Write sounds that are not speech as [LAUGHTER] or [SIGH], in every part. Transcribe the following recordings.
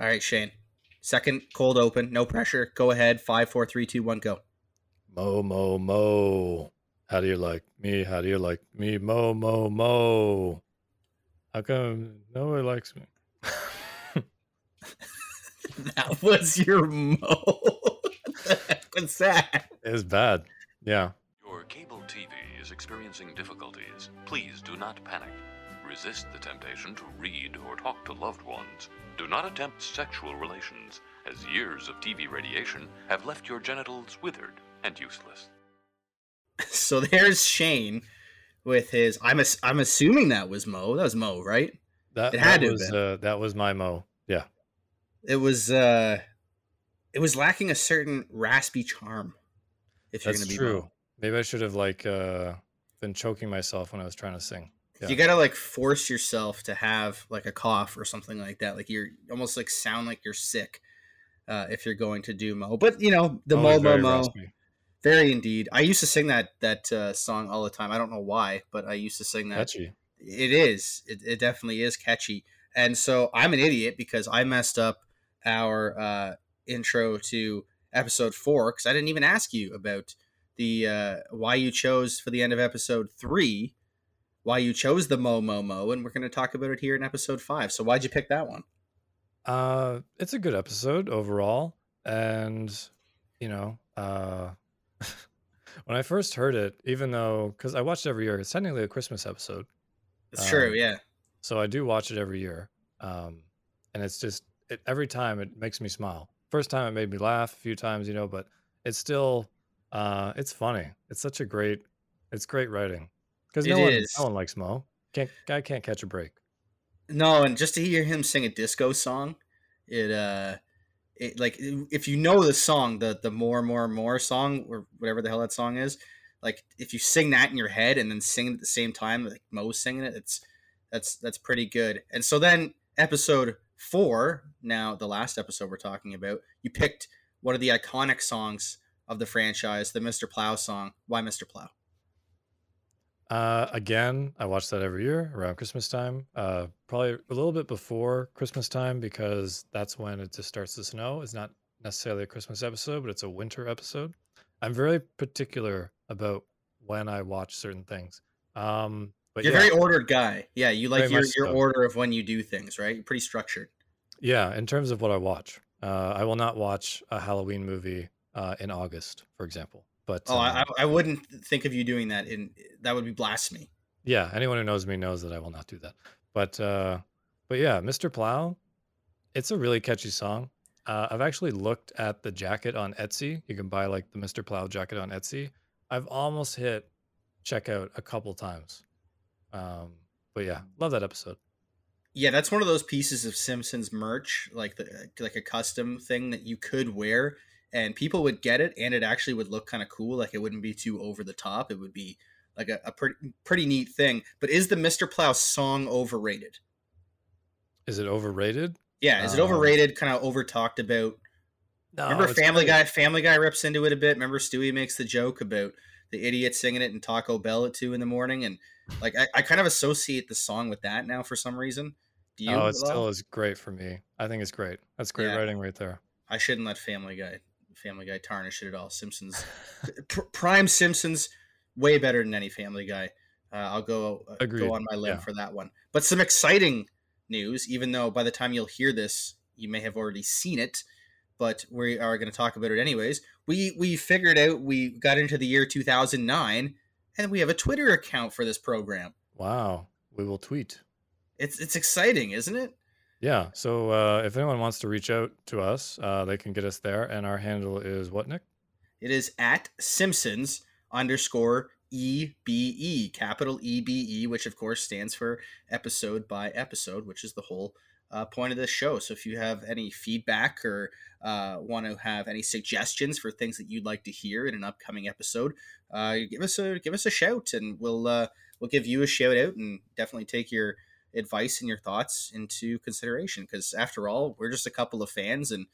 All right, Shane. Second cold open, no pressure. Go ahead. Five, four, three, two, one, go. Moe, mo, mo. How do you like me? How do you like me? Moe, mo, mo. How come nobody likes me? [LAUGHS] that was your mo. What's [LAUGHS] that? It's bad. Yeah. Your cable TV is experiencing difficulties. Please do not panic. Resist the temptation to read or talk to loved ones. Do not attempt sexual relations, as years of TV radiation have left your genitals withered and useless. [LAUGHS] So there's Shane with his. I'm ass- I'm assuming that was Moe. That was Moe, right? That, It had that to have was been. uh, that was my mo. Yeah. It was. uh It was lacking a certain raspy charm. If you're That's gonna be true. Moe. Maybe I should have like uh been choking myself when I was trying to sing. Yeah. You gotta like force yourself to have like a cough or something like that. Like you're almost like sound like you're sick uh, if you're going to do Moe. But you know the Always Moe Moe very Moe. raspy. Very indeed. I used to sing that that uh, song all the time. I don't know why, but I used to sing that. Catchy. It is. It, it definitely is catchy. And so I'm an idiot because I messed up our uh, intro to episode four because I didn't even ask you about the uh, why you chose for the end of episode three, why you chose the Moe Moe Moe, and we're going to talk about it here in episode five. So why'd you pick that one? Uh, it's a good episode overall, and you know, uh, [LAUGHS] when I first heard it, even though because I watched it every year, it's technically a Christmas episode, It's true, Um, yeah. so I do watch it every year. Um, and it's just it, every time it makes me smile. First time it made me laugh a few times, you know, but it's still uh, it's funny. It's such a great, it's great writing because no one is. no one likes Moe. Can't guy can't catch a break. No, and just to hear him sing a disco song, it uh it like if you know the song, the the more more more song or whatever the hell that song is, like if you sing that in your head and then sing it at the same time, like Moe's singing it, it's that's that's pretty good. And so then episode four, now the last episode we're talking about, you picked one of the iconic songs of the franchise, the Mr. Plow song. Why Mr. Plow? Uh, again, I watch that every year around Christmas time. Uh, probably a little bit before Christmas time because that's when it just starts to snow. It's not necessarily a Christmas episode, but it's a winter episode. I'm very particular about when I watch certain things. Um, but You're yeah, a very ordered guy. Yeah, you like your, your so. order of when you do things, right? You're pretty structured. yeah. In terms of what I watch, uh, I will not watch a Halloween movie uh, in August, for example. But Oh, I, um, I I wouldn't think of you doing that. In that would be blasphemy. yeah anyone who knows me knows that i will not do that. But uh but yeah mr plow it's a really catchy song. Uh, i've actually looked at the jacket on etsy. You can buy like the mr plow jacket on etsy. I've almost hit checkout a couple times. Um but yeah love that episode. Yeah, that's one of those pieces of Simpsons merch, like the like a custom thing that you could wear, and people would get it, and it actually would look kind of cool. Like it wouldn't be too over the top. It would be like a, a pretty pretty neat thing. But is the Mr. Plow song overrated? is it overrated Yeah, is it Um, overrated? Kind of over talked about. no Remember Family great. Guy? Family Guy rips into it a bit. Remember Stewie makes the joke about the idiot singing it in Taco Bell at two in the morning, and like I, I kind of associate the song with that now for some reason. Do you? oh it still is great for me i think it's great that's great Yeah. writing right there I shouldn't let Family Guy Family Guy tarnish it at all. Simpsons, pr- prime Simpsons, way better than any Family Guy. Uh, I'll go uh, go on my limb Yeah. for that one. But some exciting news, even though by the time you'll hear this, you may have already seen it. But we are going to talk about it anyways. We we figured out we got into the year 2009, and we have a Twitter account for this program. wow we will tweet It's it's exciting, isn't it? Yeah. So uh, if anyone wants to reach out to us, uh, they can get us there. And our handle is what, Nick? It is at Simpsons underscore EBE, capital EBE, which of course stands for episode by episode, which is the whole uh, point of this show. So if you have any feedback or uh, want to have any suggestions for things that you'd like to hear in an upcoming episode, uh, give us a give us a shout, and we'll uh, we'll give you a shout out, and definitely take your advice and your thoughts into consideration. Because after all, we're just a couple of fans, and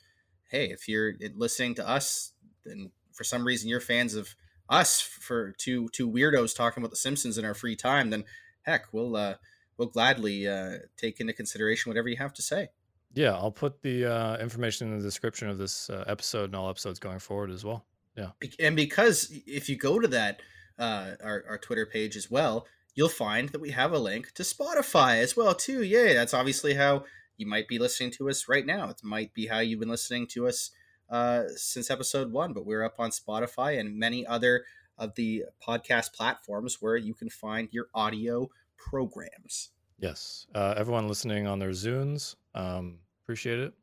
hey, if you're listening to us, then for some reason you're fans of us for two two weirdos talking about the Simpsons in our free time, then heck, we'll uh, we'll gladly uh, take into consideration whatever you have to say. Yeah, I'll put the uh, information in the description of this uh, episode and all episodes going forward as well. yeah And because if you go to that uh, our, our Twitter page as well, you'll find that we have a link to Spotify as well too. Yay! That's obviously how you might be listening to us right now. It might be how you've been listening to us uh, since episode one, but we're up on Spotify and many other of the podcast platforms where you can find your audio programs. Yes, uh, everyone listening on their Zunes, um, appreciate it.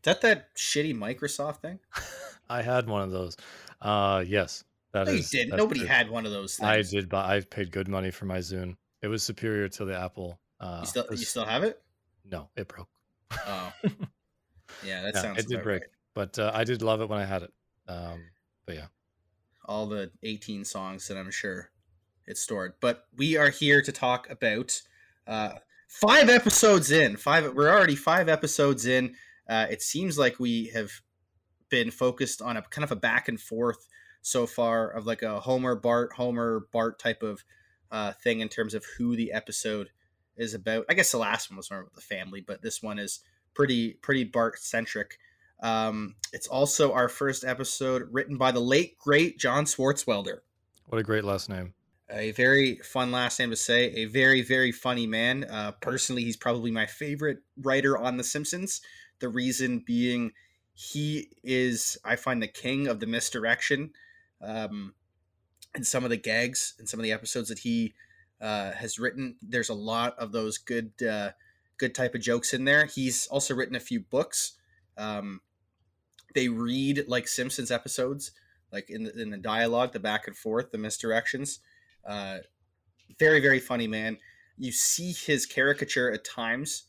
Is that that shitty Microsoft thing? [LAUGHS] I had one of those. Uh, yes, that No, you didn't. Nobody true. had one of those things. I did, but I paid good money for my Zune. It was superior to the Apple. Uh, You still, you still have it? no, it broke. Oh, [LAUGHS] yeah, that Yeah, sounds. it did break, right. but uh, I did love it when I had it. Um, but yeah, all the 18 songs that I'm sure it's stored. But we are here to talk about uh, five episodes in. Five. We're already five episodes in. Uh, it seems like we have been focused on a kind of a back and forth so far of like a Homer Bart Homer Bart type of uh, thing in terms of who the episode is about. I guess the last one was more about the family, but this one is pretty pretty Bart centric. Um, it's also our first episode written by the late great John Swartzwelder. what a great last name. A very fun last name to say. A very very funny man. Uh, personally, he's probably my favorite writer on The Simpsons. The reason being, he is I find the king of the misdirection. Um, and some of the gags and some of the episodes that he uh, has written, there's a lot of those good uh, good type of jokes in there. He's also written a few books. Um, they read like Simpsons episodes, like in the, in the dialogue, the back and forth, the misdirections. Uh, very very funny man. You see his caricature at times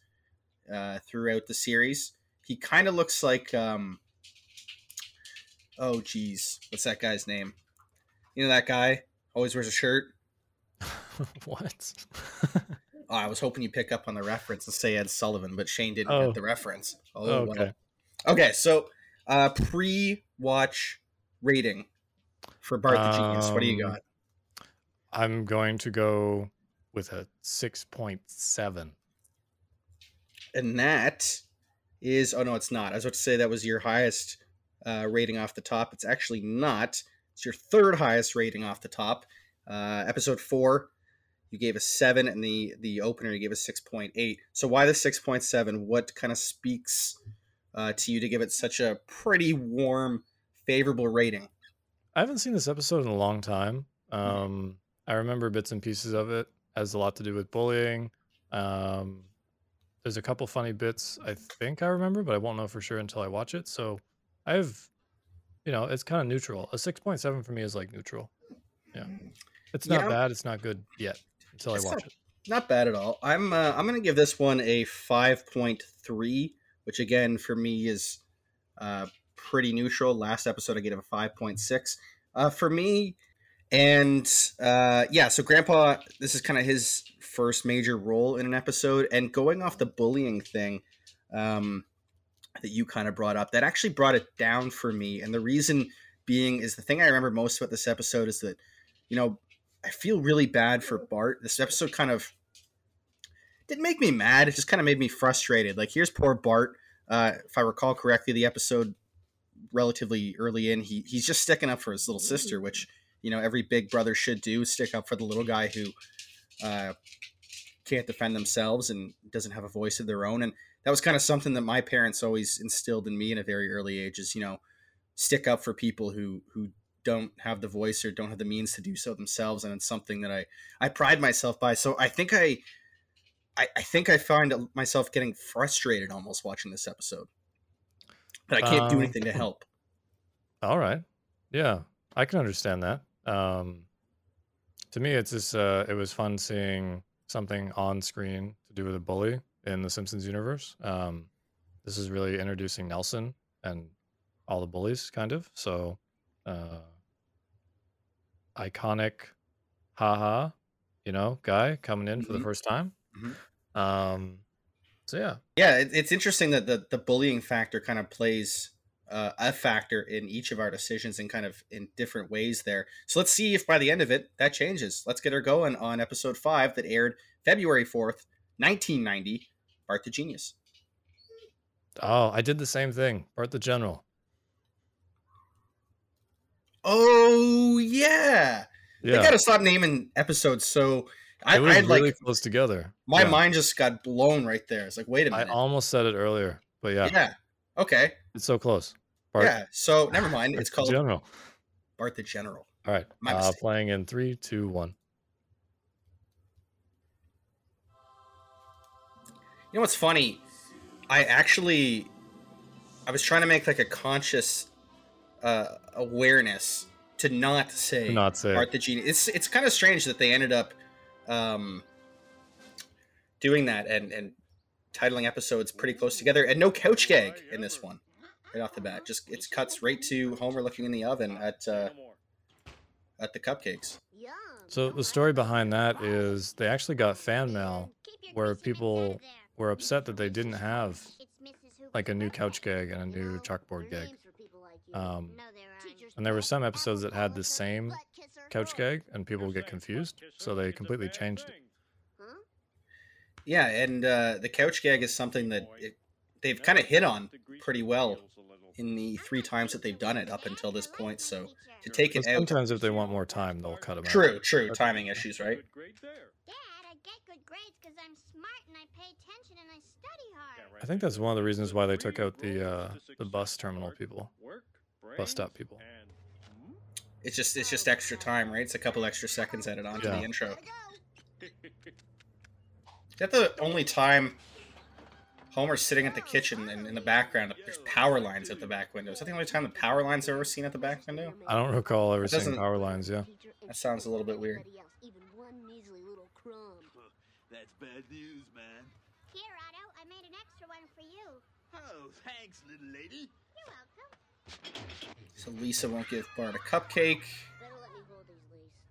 uh, throughout the series. He kind of looks like um, oh geez, what's that guy's name? You know that guy always wears a shirt. [LAUGHS] what? Oh, I was hoping you pick up on the reference and say Ed Sullivan, but Shane didn't Oh. get the reference. Oh, Oh, well. okay. Okay, so uh, pre-watch rating for Bart the Genius. What do you Um, got? I'm going to go with a six point seven. And that is oh no, it's not. I was about to say that was your highest uh, rating off the top. It's actually not. It's your third highest rating off the top. Uh, episode four, you gave a seven, and the the opener you gave a six point eight. So why the six point seven? What kind of speaks uh, to you to give it such a pretty warm, favorable rating? I haven't seen this episode in a long time. Mm-hmm. Um, I remember bits and pieces of it. Has a lot to do with bullying. Um, there's a couple funny bits I think I remember, but I won't know for sure until I watch it. So I have, you know, it's kind of neutral. A six point seven for me is like neutral. Yeah, it's not Yeah. bad. It's not good yet until It's I watch not- it. Not bad at all. I'm uh, I'm gonna give this one a five point three, which again for me is uh, pretty neutral. Last episode I gave it a five point six. Uh, for me, and uh, yeah, so Grandpa, this is kind of his first major role in an episode, and going off the bullying thing um, that you kind of brought up, that actually brought it down for me, and the reason being is the thing I remember most about this episode is that you know I feel really bad for Bart. This episode kind of didn't make me mad. It just kind of made me frustrated. Like, here's poor Bart. Uh, if I recall correctly, the episode relatively early in, he he's just sticking up for his little sister, which you know every big brother should do: stick up for the little guy who uh, can't defend themselves and doesn't have a voice of their own. And that was kind of something that my parents always instilled in me in a very early age: is you know, stick up for people who who don't have the voice or don't have the means to do so themselves and it's something that i i pride myself by so i think i i, I think i find myself getting frustrated almost watching this episode but i can't do Um, anything to help [CLEARS THROAT] All right. Yeah, I can understand that. Um, to me, it's just uh, it was fun seeing something on screen to do with a bully in the Simpsons universe. Um, this is really introducing Nelson and all the bullies, kind of. So, uh, iconic, haha, you know, guy coming in for the Mhm. first time. Mhm. Um, so yeah, yeah it, it's interesting that the, the bullying factor kind of plays uh, a factor in each of our decisions and kind of in different ways there so let's see if by the end of it that changes let's get her going on episode 5 that aired february 4th 1990 bart the genius Oh, I did the same thing. Bart the General. Oh yeah. They Yeah, gotta stop naming episodes so I, it was I really like close together. my Yeah. mind just got blown right there. It's like, wait a minute. I almost said it earlier, but yeah, yeah. Okay. it's so close. Bart, yeah. So never mind. [SIGHS] Bart It's called General. Bart the General. All right, My uh, playing in three, two, one. You know what's funny? I actually I was trying to make like a conscious uh awareness to not say Do not say. Art the Genius. It's it's kind of strange that they ended up um doing that and and titling episodes pretty close together and no couch gag in this one right off the bat. Just it's cuts right to Homer looking in the oven at uh at the cupcakes. So the story behind that is they actually got fan mail where people were upset that they didn't have like a new couch gag and a new chalkboard gag. Um, and there were some episodes that had the same couch gag, and people would get confused, so they completely changed it. Yeah, and uh, the couch gag is something that it, they've kind of hit on pretty well in the three times that they've done it up until this point. So to take it out, sometimes if they want more time, they'll cut them out. true, true, timing issues, right? Dad, I get good grades because I'm smart and I pay attention and I study hard. I think that's one of the reasons why they took out the uh, the bus terminal people, bus stop people. It's just it's just extra time, right? It's a couple extra seconds added on to Yeah. the intro. Is that the only time Homer's sitting at the kitchen and in the background there's power lines at the back window? Is that the only time the power lines are ever seen at the back window? I don't recall ever seeing power lines. Yeah, That sounds a little bit weird. That's bad news, man. Here, Otto, I made an extra one for you. Oh, thanks, little lady. You're welcome. So Lisa won't give Bart a cupcake.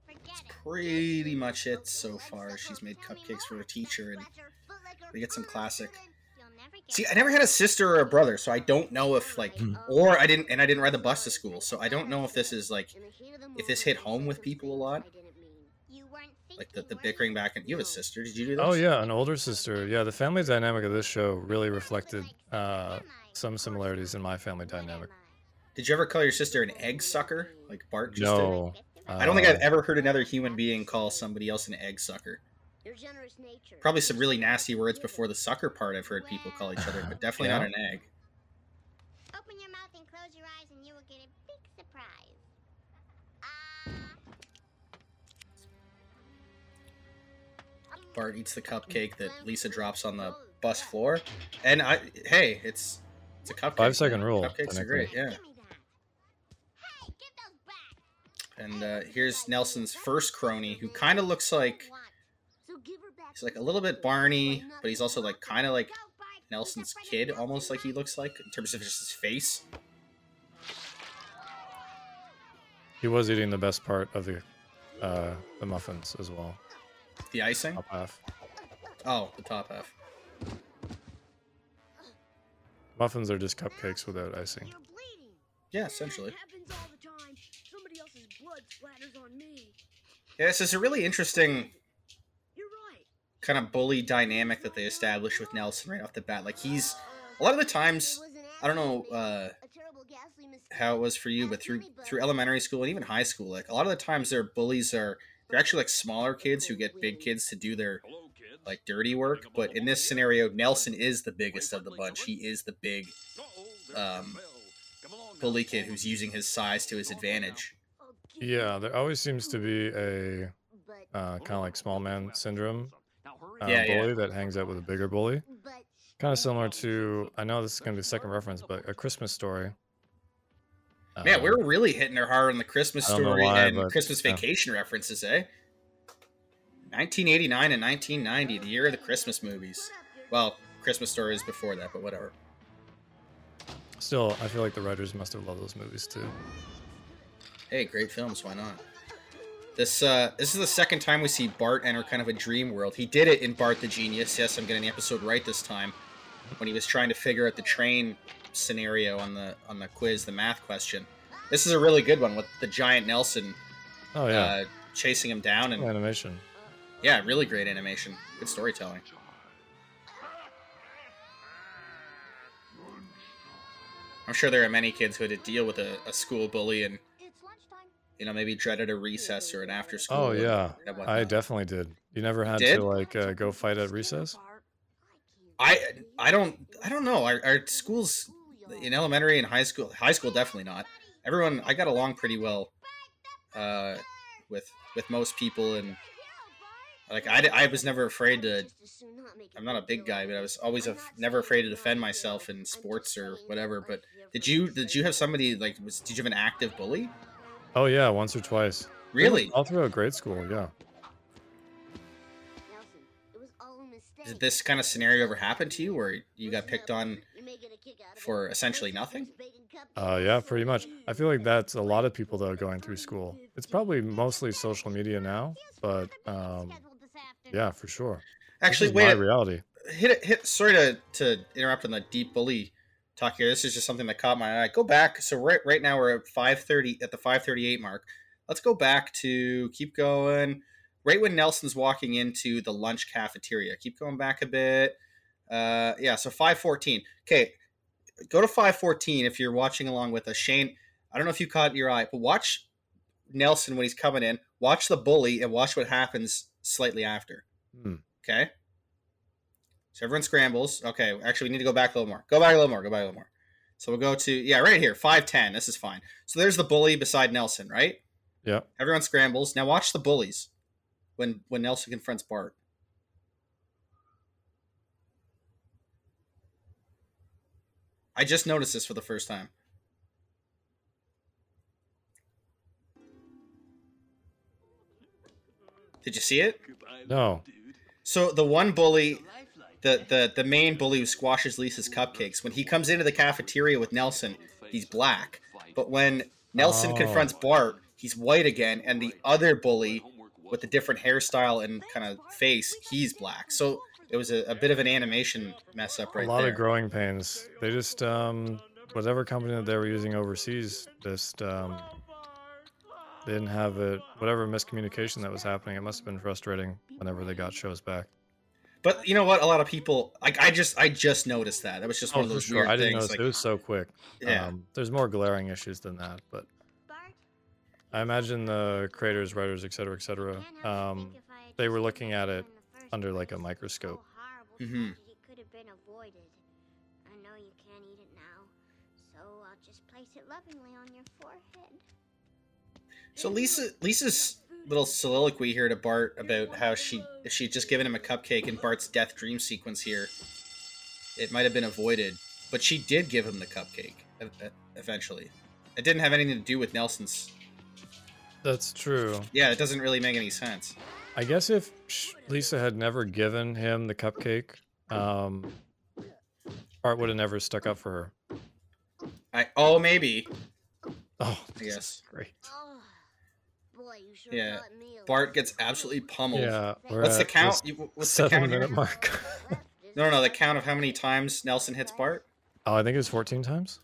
Forget it. Pretty much it so far. She's made cupcakes for her teacher, and we get some classic. See, I never had a sister or a brother, so I don't know if like, or I oh. didn't, and I didn't ride the bus to school, so I don't know if this is like, if this hit home with people a lot, You weren't like the, the bickering back. And you have a sister? Did you do this? Oh yeah, an older sister. Yeah, the family dynamic of this show really reflected uh, some similarities in my family dynamic. Did you ever call your sister an egg sucker, like Bart just did? No, I don't think I've uh, ever heard another human being call somebody else an egg sucker. Your generous nature. Probably some really nasty words before the sucker part. I've heard people call each other, but definitely not an egg. Bart eats the cupcake that Lisa drops on the bus floor, and I, hey, it's it's a cupcake. Five second rule, Cupcakes are great, yeah. Give me that. Hey, give those back. And uh, here's Nelson's first crony, who kind of looks like he's like a little bit Barney, but he's also like kind of like Nelson's kid, almost like he looks like in terms of just his face. he was eating the best part of the uh, the muffins as well. The icing? Top half. Oh, the top half. Muffins are just cupcakes without icing. Yeah, essentially. happens all the time. Somebody else's blood splatters on me. Yeah, this is a really interesting kind of bully dynamic that they established with Nelson right off the bat. Like he's a lot of the times I don't know uh, how it was for you, but through through elementary school and even high school, like a lot of the times their bullies are they're actually like smaller kids who get big kids to do their like dirty work. But in this scenario, Nelson is the biggest of the bunch. He is the big um, bully kid who's using his size to his advantage. Yeah, there always seems to be a uh, kind of like small man syndrome uh, Yeah, yeah. bully that hangs out with a bigger bully. Kind of similar to I know this is going to be a second reference, but a Christmas story. Man, Um, we're really hitting her hard on the Christmas I don't know story why, and but, Christmas yeah. vacation references, eh? 1989 and 1990, the year of the Christmas movies. Well, Christmas story is before that, but whatever. still, I feel like the writers must have loved those movies too. Hey, great films, why not? This uh, this is the second time we see Bart enter kind of a dream world. He did it in Bart the Genius. Yes, I'm getting the episode right this time. When he was trying to figure out the train scenario on the on the quiz, the math question. This is a really good one with the giant Nelson Oh yeah, uh, chasing him down and animation. Yeah, really great animation. Good storytelling. I'm sure there are many kids who had to deal with a, a school bully and you know maybe dreaded a recess or an after school. Oh yeah, I definitely did. You never had did? to like uh, go fight at recess? I I don't I don't know. Our, our schools in elementary and high school, high school definitely not. Everyone, I got along pretty well uh, with with most people, and like I, I was never afraid to. I'm not a big guy, but I was always a, never afraid to defend myself in sports or whatever. But did you did you have somebody like was did you have an active bully? Oh yeah, once or twice. Really? All throughout grade school, yeah. Did this kind of scenario ever happen to you, where you got picked on for essentially nothing? Uh, yeah, pretty much. I feel like that's a lot of people though going through school. It's probably mostly social media now, but um, yeah, for sure. This Actually, is my wait. reality. hit it hit sorry to to interrupt on the deep bully talk here this is just something that caught my eye go back so right right now we're at 530 at the 538 mark let's go back to keep going right when nelson's walking into the lunch cafeteria keep going back a bit uh yeah so 514 okay go to 514 if you're watching along with us shane i don't know if you caught your eye but watch nelson when he's coming in watch the bully and watch what happens slightly after Hmm. Okay. So everyone scrambles. Okay, actually, we need to go back a little more. Go back a little more. Go back a little more. So we'll go to yeah, right here, five ten. This is fine. So there's the bully beside Nelson, right? Yeah. Everyone scrambles. Now watch the bullies when when Nelson confronts Bart. I just noticed this for the first time. Did you see it? No. So the one bully the the the main bully who squashes Lisa's cupcakes. When he comes into the cafeteria with Nelson, he's black. But when Nelson Oh. confronts Bart, he's white again, and the other bully with a different hairstyle and kind of face, he's black. So it was a, a bit of an animation mess up right there. a lot there. of growing pains. They just um, whatever company that they were using overseas just um, they didn't have it. Whatever miscommunication that was happening, it must have been frustrating whenever they got shows back. but you know what? A lot of people like I just I just noticed that. That was just one Oh, of those sure. weird I didn't things. notice Like, it was so quick. yeah. Um, there's more glaring issues than that, but I imagine the creators, writers, etc., etc. Um, they were looking at it under like a microscope. Mhm. It could have been avoided. I know you can't eat it now, so I'll just place it lovingly on your forehead. So Lisa Lisa's little soliloquy here to Bart about how she she'd just given him a cupcake in Bart's death dream sequence here. It might have been avoided, but she did give him the cupcake eventually. It didn't have anything to do with Nelson's. That's true. Yeah, it doesn't really make any sense. I guess if Lisa had never given him the cupcake, um, Art would have never stuck up for her. I oh maybe Oh, I this is guess. great. Oh, boy, sure Yeah, got me a Bart gets absolutely pummeled. Yeah, we're What's the count? this You- What's the Seven count here? minute mark. No, no, no, the count of how many times Nelson hits Bart, oh, I think it was 14 times.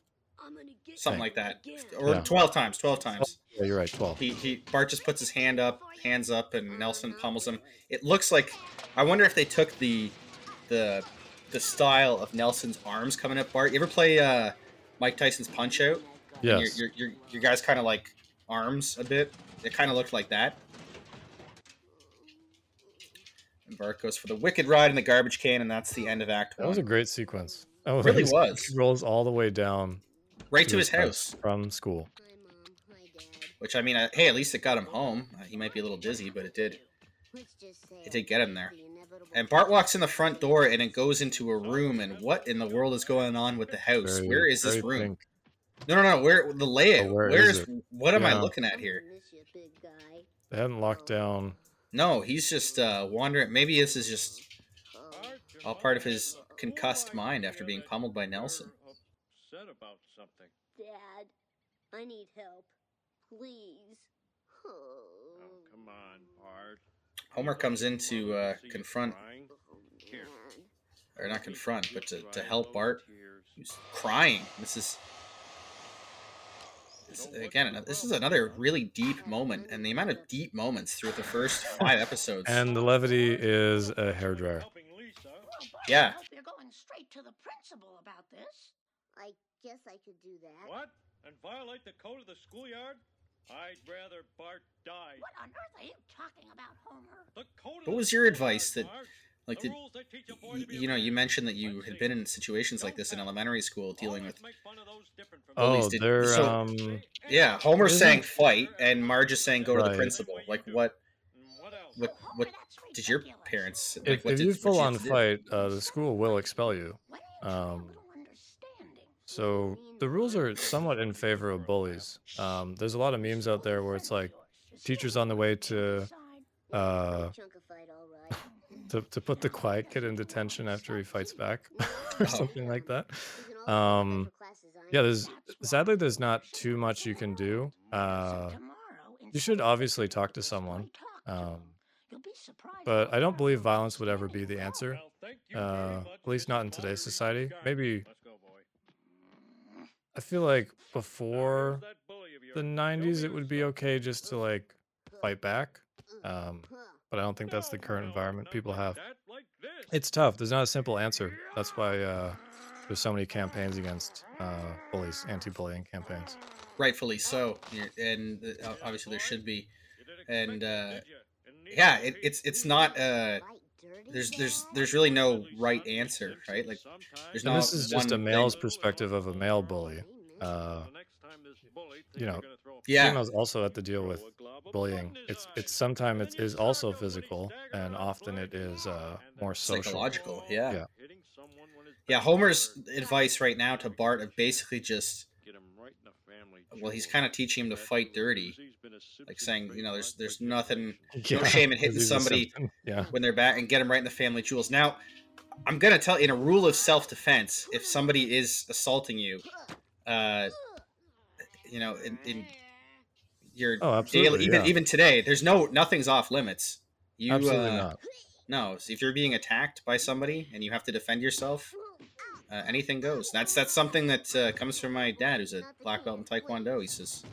I'm gonna get something like that, or Yeah. twelve times. Twelve times. Yeah, you're right. 12. He, he Bart just puts his hand up, hands up, and Nelson pummels him. It looks like I wonder if they took the the the style of Nelson's arms coming up Bart. You ever play uh, Mike Tyson's Punch Out? And Yes. Your your your, your guys kind of like arms a bit. It kind of looked like that. And Bart goes for the wicked ride in the garbage can, and that's the end of Act One. That was a great sequence. Oh, it Really [LAUGHS] was. He rolls all the way down right to his house. from school. Hi, Mom. Hi, Dad. Which I mean, uh, hey, at least it got him home. Uh, he might be a little dizzy, but it did. Let's just say It did get him there. And Bart walks in the front door, and it goes into a room. And what in the world is going on with the house? Very- where is this room? pink. No, no, no. Where the layout? Oh, where where is? What am I looking at here? Miss you, big guy. They hadn't locked down. No, he's just uh, wandering. Maybe this is just all part of his concussed mind after being pummeled by Nelson. Upset about something. Dad, I need help. Please. Oh, come on, Bart. Homer comes in to uh, confront, crying? Oh, Here. Dad. or not confront, but to, to help Bart. tears. He's crying. This is this, again. This is another really deep moment, and the amount of deep moments throughout the first five episodes. And the levity is a hairdryer. Helping Yeah. I hope you're going straight to the principal about this. I guess I could do that. What? And violate the code of the schoolyard? I'd rather Bart die. What on earth are you talking about, Homer? The code What was your advice that- Bart. Like, The did, rules that teach a boy y- to be you know, you mentioned that you Let's had see. been in situations like this in elementary school dealing with. Always make fun of those different from Bullies Oh, did- they're so- um. Yeah, Homer's Isn't- saying fight, and Marge is saying go to the principal. Like, what? What? What? Homer, What that's did your parents? Like, If, what if did, you what full on fight, uh, the school will expel you. What age? I'm a Um, little understanding. So the rules are somewhat in favor of bullies. Um, there's a lot of memes out there where it's like teachers on the way to uh, Chunk of fight, all right. to, to put the quiet kid in detention after he fights back [LAUGHS] Oh. or something like that. We can all Um, go for classes on Yeah, there's sadly there's not too much you can do. Uh, you should obviously talk to someone, um, but I don't believe violence would ever be the answer. Well, thank you Uh, at least not in today's society. Maybe Let's go, boy. I feel like before the 90s, it would be okay just to like fight back. Um, but I don't think that's the current environment people have. It's tough. There's not a simple answer. That's why uh, there's so many campaigns against uh, bullies, anti-bullying campaigns. Rightfully so, and uh, obviously there should be. And, uh, Yeah, it, it's it's not. Uh? There's there's there's really no right answer, right? Like there's And not this is just a male's thing. perspective of a male bully. Uh, The next time this bully thinks you know, gonna throw a Yeah. females also have to deal with throw a glob of bullying. blood in his It's it's sometimes it Then you is start also to when he's physical, and often it is uh, more social. Psychological, yeah. Yeah. hitting someone when his Yeah, Homer's advice right now to Bart of basically just Get him right in the family well, he's kind of teaching him to fight dirty, is he's been a like saying you know there's there's nothing generations. no shame in hitting somebody Yeah. when they're back and get them right in the family jewels. Now, I'm gonna tell you in a rule of self defense, if somebody is assaulting you, uh, you know, in, in your Oh, daily, absolutely. even yeah. even today, there's no nothing's off limits. You Absolutely uh, not. no, so if you're being attacked by somebody and you have to defend yourself, uh, anything goes. That's that's something that uh, comes from my dad, who's a black belt in Taekwondo. He says,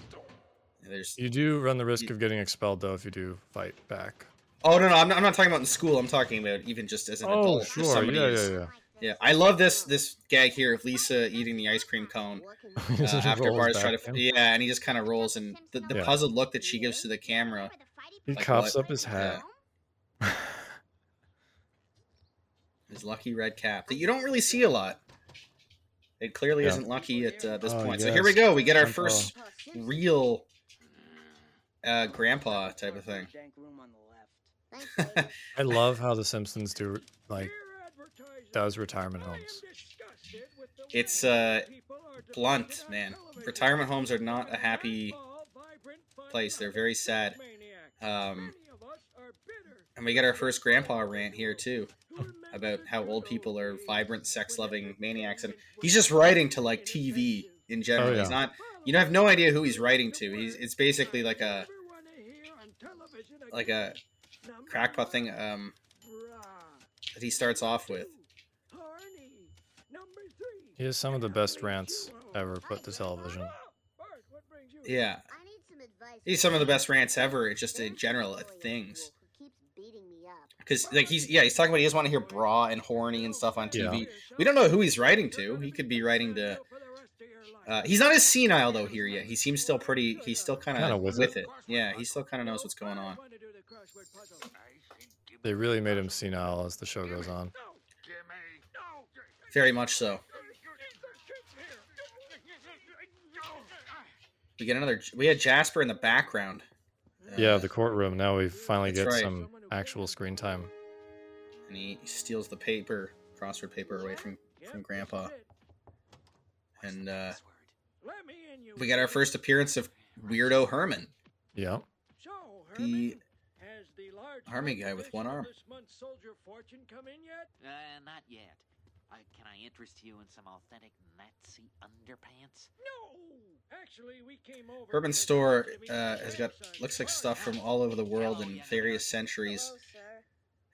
"There's You do run the risk of getting expelled though if you do fight back. oh no no I'm not, I'm not talking about in school. I'm talking about even just as an Oh, adult. Sure. Yeah, is- yeah, yeah. Yeah, I love this this gag here of Lisa eating the ice cream cone [LAUGHS] uh, after Bart's trying to. Yeah, and he just kind of rolls, and the, the Yeah. puzzled look that she gives to the camera. He Like coughs what? up his hat. [LAUGHS] His lucky red cap that you don't really see a lot. It clearly Yeah. isn't lucky at uh, this Oh, point. So here we go. We get our first real uh, grandpa type of thing. Dank room on the left. Thanks, Dave. [LAUGHS] I love how the Simpsons do like does retirement homes. It's uh, blunt, man. Retirement homes are not a happy place. They're very sad. Um, and we get our first grandpa rant here too [LAUGHS] about how old people are vibrant, sex-loving maniacs, and he's just writing to like TV in general. Oh, yeah. He's not. You know, I have no idea who he's writing to. He's it's basically like a like a crackpot thing um, that he starts off with. He has some of the best rants ever put to television. Yeah, I need some he's some of the best rants ever. It's just in general at things. Who keeps beating me up. Because like he's yeah he's talking about he doesn't want to hear bra and horny and stuff on TV. Yeah. We don't know who he's writing to. He could be writing to. Uh, he's not as senile though here yet. He seems still pretty. He's still kind Kinda with with, it. it. Yeah, he still kind of knows what's going on. They really made him senile as the show goes on. Very much so. We get another. We had Jasper in the background. Yeah, Uh, the courtroom. Now we finally get right. some actual screen time. and he steals the paper, crossword paper, away from from Grandpa. And uh, we got our first appearance of Weirdo Herman. Yeah. The army guy with one arm. soldier fortune come in Uh, not yet. Uh, can I interest you in some authentic Nazi underpants? No, actually, we came over. Herman's store uh, has got looks like stuff from all over the world in various centuries,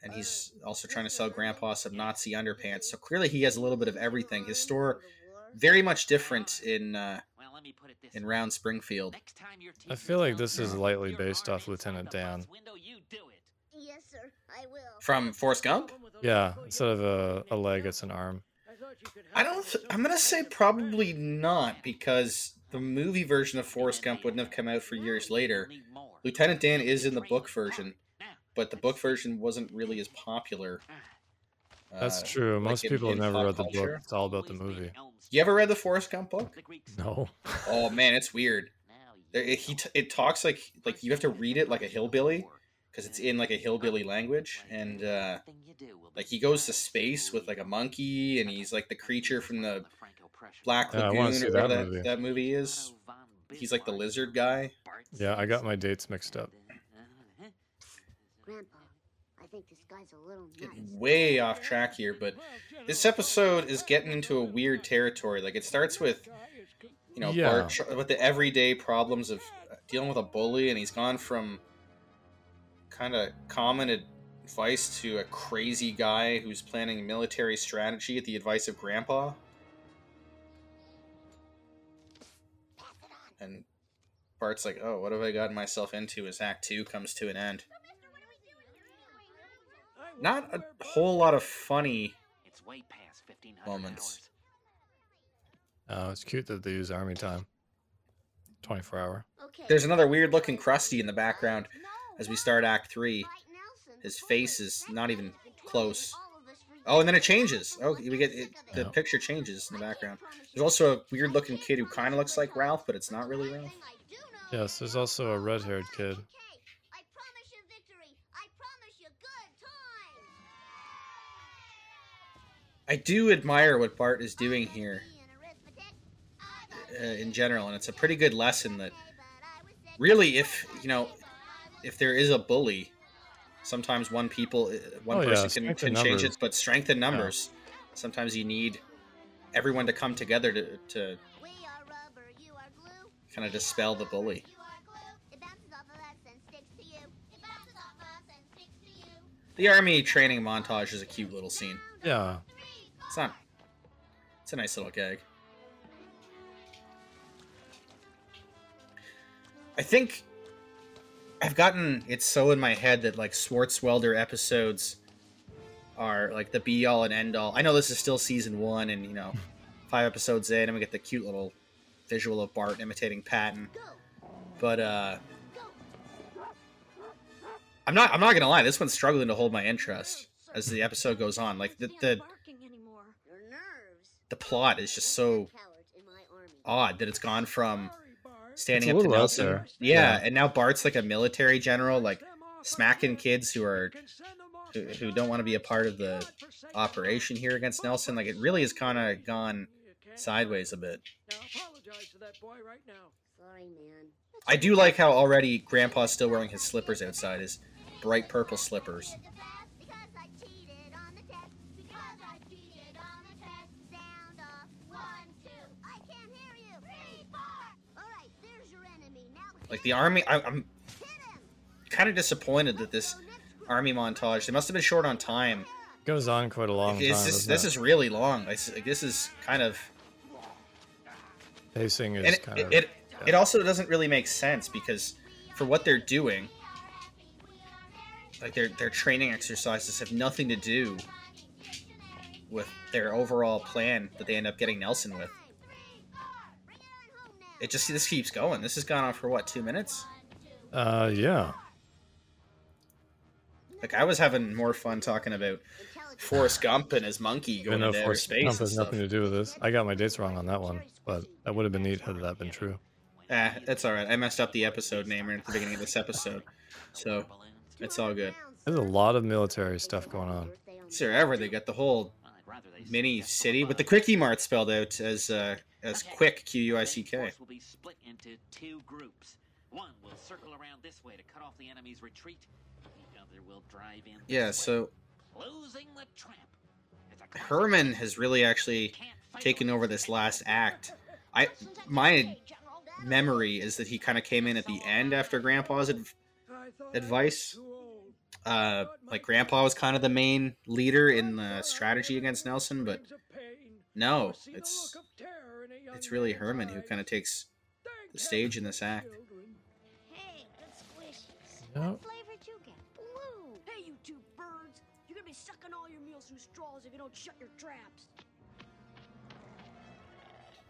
and he's also trying to sell Grandpa some Nazi underpants. So clearly, he has a little bit of everything. His store very much different in uh, Well, let me put it this in. Round Springfield. Next time I feel like this is lightly based off Lieutenant Dan. Window, you do it. Yes, sir. I will. From Forrest Gump? Yeah. Instead of a, a leg, it's an arm. I don't. Th- I'm gonna say probably not because the movie version of Forrest Gump wouldn't have come out for years later. Lieutenant Dan is in the book version, but the book version wasn't really as popular. That's uh, true. like Most in- people have never pop read the culture. book. It's all about the movie. You ever read the Forrest Gump book? No. Oh man, it's weird. There- It, he t- it talks like like you have to read it like a hillbilly because it's in like a hillbilly language, and uh, like he goes to space with like a monkey, and he's like the creature from the Black Yeah, I Lagoon wanna or see whatever that that, movie. that movie is. He's like the lizard guy. Yeah, I got my dates mixed up. Grandpa, I think this guy's a little nuts. Way off track here, but this episode is getting into a weird territory. Like it starts with you know Yeah. Bart with the everyday problems of uh, dealing with a bully, and he's gone from kind of common advice to a crazy guy who's planning military strategy at the advice of Grandpa. And Bart's like, "Oh, what have I gotten myself into?" As Act Two comes to an end. Not a whole lot of funny It's way past 1500 moments. Oh, it's cute that they use army time. 24 hour. Okay. There's another weird looking Krusty in the background as we start Act Three. His face is not even close. Oh, and then it changes. Oh, we get it, the Yeah. picture changes in the background. There's also a weird looking kid who kind of looks like Ralph, but it's not really Ralph. Yes, there's also a red haired kid. I promise you victory. I promise you good times. I do admire what Bart is doing here uh, in general, and it's a pretty good lesson that really, if you know, if there is a bully, sometimes one people, uh, one Oh, yeah, person can, can change it, but strength in numbers. Sometimes you need everyone to come together to, to We are rubber, you are glue. kind of dispel the bully. You are glue. It bounces off of us and sticks to you. It bounces off of us and sticks to you. The army training montage is a cute little scene. Yeah. It's not. It's a nice little gag. I think I've gotten it so in my head that like Swartzwelder episodes are like the be all and end all. I know this is still season one, and you know, [LAUGHS] five episodes in, and we get the cute little visual of Bart imitating Patton. But uh, I'm not. I'm not gonna lie. This one's struggling to hold my interest as the episode goes on. Like the the barking anymore. Your nerves. The plot is just so Cowards in my army. odd that it's gone from standing up to Nelson. Yeah, Yeah. and now Bart's like a military general, like smacking kids who are who, who don't want to be a part of the operation here against Nelson. Like it really has kind of gone sideways a bit. Now apologize to that boy right now. Sorry, man. I do like how already Grandpa's still wearing his slippers outside, his bright purple slippers. Like the army, I, I'm kind of disappointed that this army montage. They must have been short on time. Goes on quite a long time. Just, this it? is really long. Like, this is kind of Pacing is it, kind it, of. it it also doesn't really make sense because for what they're doing like their their training exercises have nothing to do with their overall plan that they end up getting Nelson with. It just this keeps going. This has gone on for what two minutes? Uh, yeah. Like I was having more fun talking about Forrest Gump and his monkey going into Forrest space Gump has nothing to do with this. I got my dates wrong on that one, but that would have been neat had that been true. Eh, that's all right. I messed up the episode name right at the beginning of this episode, so it's all good. There's a lot of military stuff going on. Sure, ever they got the whole mini city with the quickie mart spelled out as uh, as quick Q U I C K. Will be split into two groups. One will circle around this way to cut off the enemy's retreat. The other will drive in. Yeah, so closing the trap. It's a classic Herman has really actually taken over this last act. I my memory is that he kind of came in at the end after Grandpa's adv- advice. Uh, like Grandpa was kind of the main leader in the strategy against Nelson, but no, it's it's really Herman who kind of takes the stage in this act. Hey, good squishies. Yep. What flavor did you get? Blue. Hey, you two birds! You're gonna be sucking all your meals through straws if you don't shut your traps.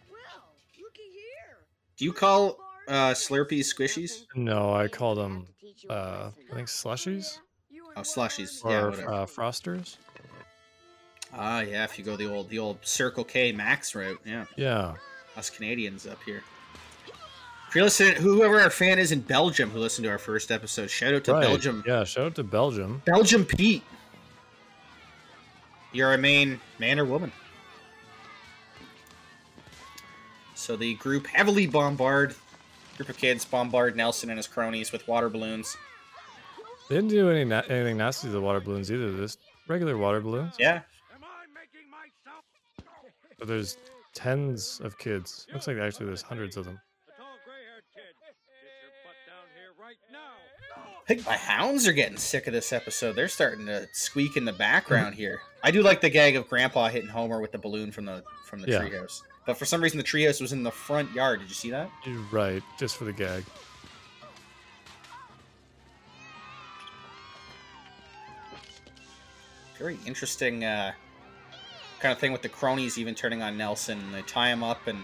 Well, looky here. Do you call uh, Slurpees squishies? No, I call them, uh, I think slushies Oh, slushies. or Yeah, uh, whatever. frosters. Ah, yeah. If you go the old the old Circle K Mac's route, yeah. Yeah. Us Canadians up here. If you're listening, whoever our fan is in Belgium who listened to our first episode, shout out to right. Belgium. Yeah. Shout out to Belgium. Belgium Pete. You're a main man or woman. So the group heavily bombard group of kids bombard Nelson and his cronies with water balloons. They didn't do any na- anything nasty to the water balloons either. Just regular water balloons. Yeah. But there's tens of kids. Looks like actually there's hundreds of them. The tall gray-haired kid. Get your butt down here right now. I think my hounds are getting sick of this episode. They're starting to squeak in the background here. I do like the gag of Grandpa hitting Homer with the balloon from the from the Yeah. treehouse. But for some reason, the treehouse was in the front yard. Did you see that? You're Right, just for the gag. Very interesting uh, kind of thing with the cronies even turning on Nelson. They tie him up and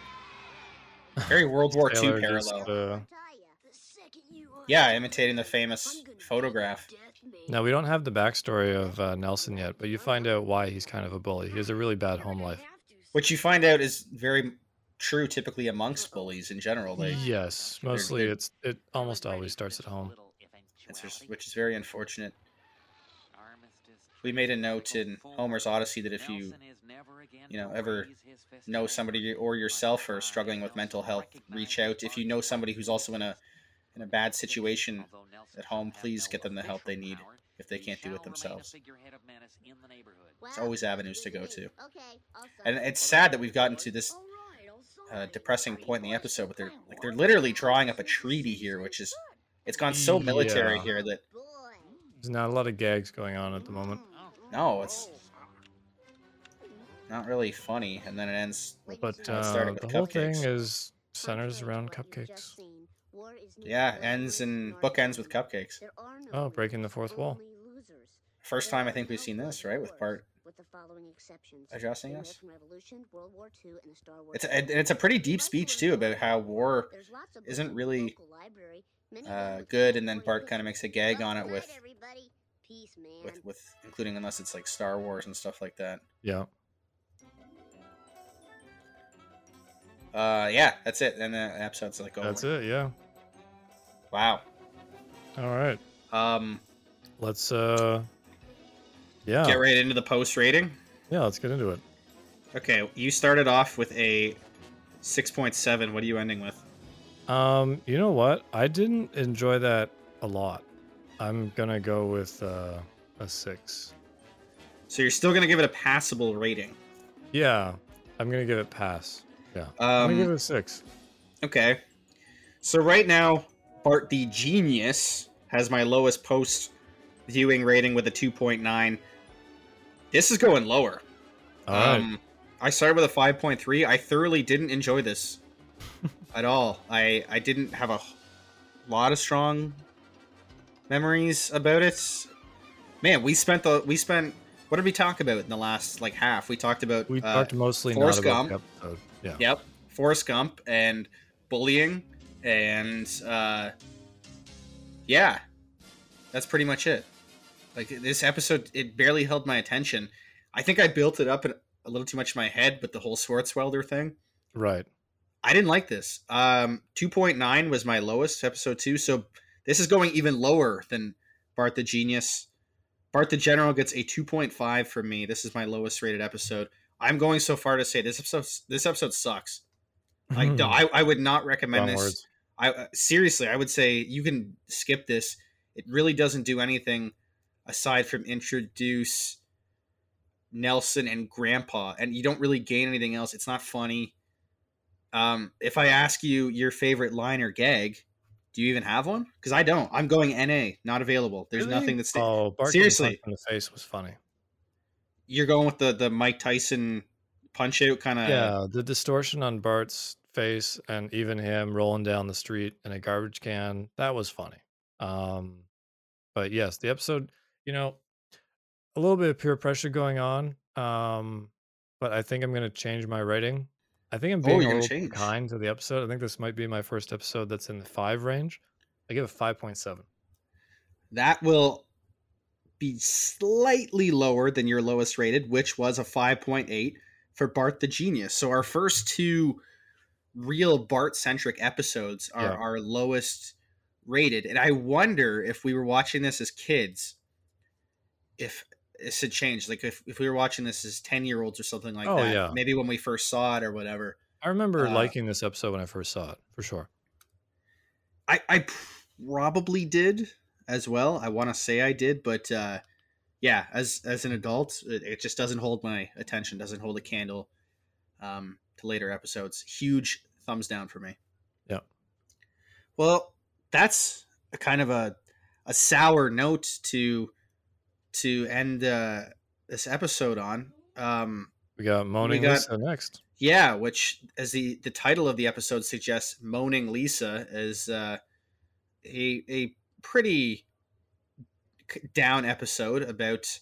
very World War II parallel. just, uh, The second you Yeah, imitating the famous photograph. now we don't have the backstory of uh, Nelson yet, but you find out why he's kind of a bully. He has a really bad home life. What you find out is very true typically amongst bullies in general. They, Yes, mostly it's it almost always starts at home. which is very unfortunate. We made a note in Homer's Odyssey that if you, you know, ever know somebody or yourself are struggling with mental health, reach out. If you know somebody who's also in a in a bad situation at home, please get them the help they need if they can't do it themselves. There's always avenues to go to. And it's sad that we've gotten to this uh, depressing point in the episode, but they're like they're literally drawing up a treaty here, which is it's gone so military Yeah. here that There's not a lot of gags going on at the moment. No, it's not really funny. And then it ends. But uh, started with the whole thing is centers around cupcakes. Yeah, ends and book ends with cupcakes. Oh, breaking the fourth wall. First time I think we've seen this, right? With Bart with the following exceptions. addressing us. Revolution, World War II, and the Star Wars It's a, it's a pretty deep speech too about how war There's lots of isn't books in the really local library, many of uh, good, and then Bart kind of makes a gag on it with good night, everybody. Peace, man. with with including unless it's like Star Wars and stuff like that. Yeah. Uh, yeah, that's it. And the episode's like over. That's it. Yeah. Wow. All right. Um, Let's uh Yeah. get right into the post rating. Yeah, let's get into it. Okay, you started off with a six point seven. What are you ending with? Um, you know what? I didn't enjoy that a lot. I'm gonna go with uh, a six. So you're still gonna give it a passable rating. Yeah, I'm gonna give it pass. Yeah, I'm gonna give Um, it a six. Okay. So right now, Bart the Genius has my lowest post viewing rating with a 2.9. This is going lower. Right. Um, I started with a 5.3. I thoroughly didn't enjoy this [LAUGHS] at all. I I didn't have a lot of strong memories about it. Man, we spent the we spent what did we talk about in the last like half? We talked about we uh, talked mostly Forrest about Gump. episode. Yeah. Yep. Forrest Gump and bullying and uh yeah. That's pretty much it. Like this episode it barely held my attention. I think I built it up in a little too much in my head, but the whole Swartzwelder thing, Right. I didn't like this. Um 2.9 was my lowest episode 2, so this is going even lower than Bart the Genius. Bart the General gets a 2.5 from me. This is my lowest rated episode. I'm going so far to say this episode this episode sucks. Like no, I, I would not recommend Wrong this. words. I uh, seriously, I would say you can skip this. It really doesn't do anything aside from introduce Nelson and Grandpa, and you don't really gain anything else. It's not funny. Um, if I ask you your favorite line or gag, do you even have one? Because I don't. I'm going NA, not available. There's Really? nothing that's Oh, Bart seriously. in the face was funny. You're going with the the Mike Tyson punch out kind of. yeah, the distortion on Bart's face and even him rolling down the street in a garbage can, that was funny. Um but yes, the episode, you know, a little bit of peer pressure going on. Um but I think I'm going to change my rating. I think I'm Oh, being you're a little change. kind to the episode. I think this might be my first episode that's in the five range. I give it five point seven. That will be slightly lower than your lowest rated, which was a 5.8 for Bart the Genius. So our first two real Bart centric episodes are Yeah. our lowest rated. And I wonder if we were watching this as kids, if this had changed. Like if, if we were watching this as 10 year olds or something like Oh, that, yeah. maybe when we first saw it or whatever. I remember Uh, liking this episode when I first saw it, for sure. I, I probably did as well. I want to say I did, but uh, yeah, as as an adult, it, it just doesn't hold my attention. Doesn't hold a candle um, to later episodes. Huge thumbs down for me. Yeah. Well, that's a kind of a a sour note to to end uh, this episode on. Um, We got Moaning got- Lisa next. yeah, which, as the the title of the episode suggests, "Moaning Lisa" is uh, a a pretty down episode about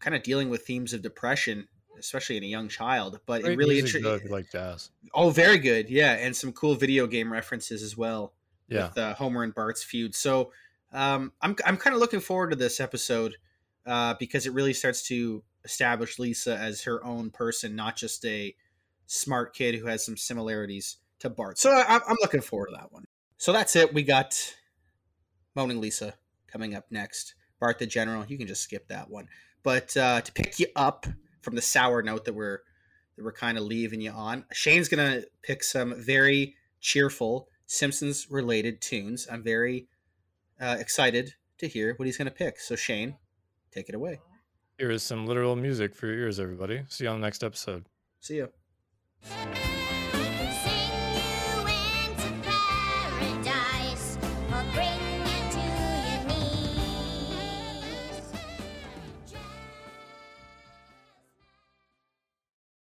kind of dealing with themes of depression, especially in a young child. But it really though, like jazz. oh, very good, yeah, and some cool video game references as well Yeah. with uh, Homer and Bart's feud. So um, I'm I'm kind of looking forward to this episode uh, because it really starts to establish Lisa as her own person, not just a smart kid who has some similarities to Bart. So I, I'm looking forward to that one. So that's it. We got Moaning Lisa coming up next. Bart the General. You can just skip that one. But uh, to pick you up from the sour note that we're that we're kind of leaving you on, Shane's gonna pick some very cheerful Simpsons related tunes. I'm very uh, excited to hear what he's gonna pick. So Shane, take it away. Here is some literal music for your ears, everybody. See you on the next episode. See ya.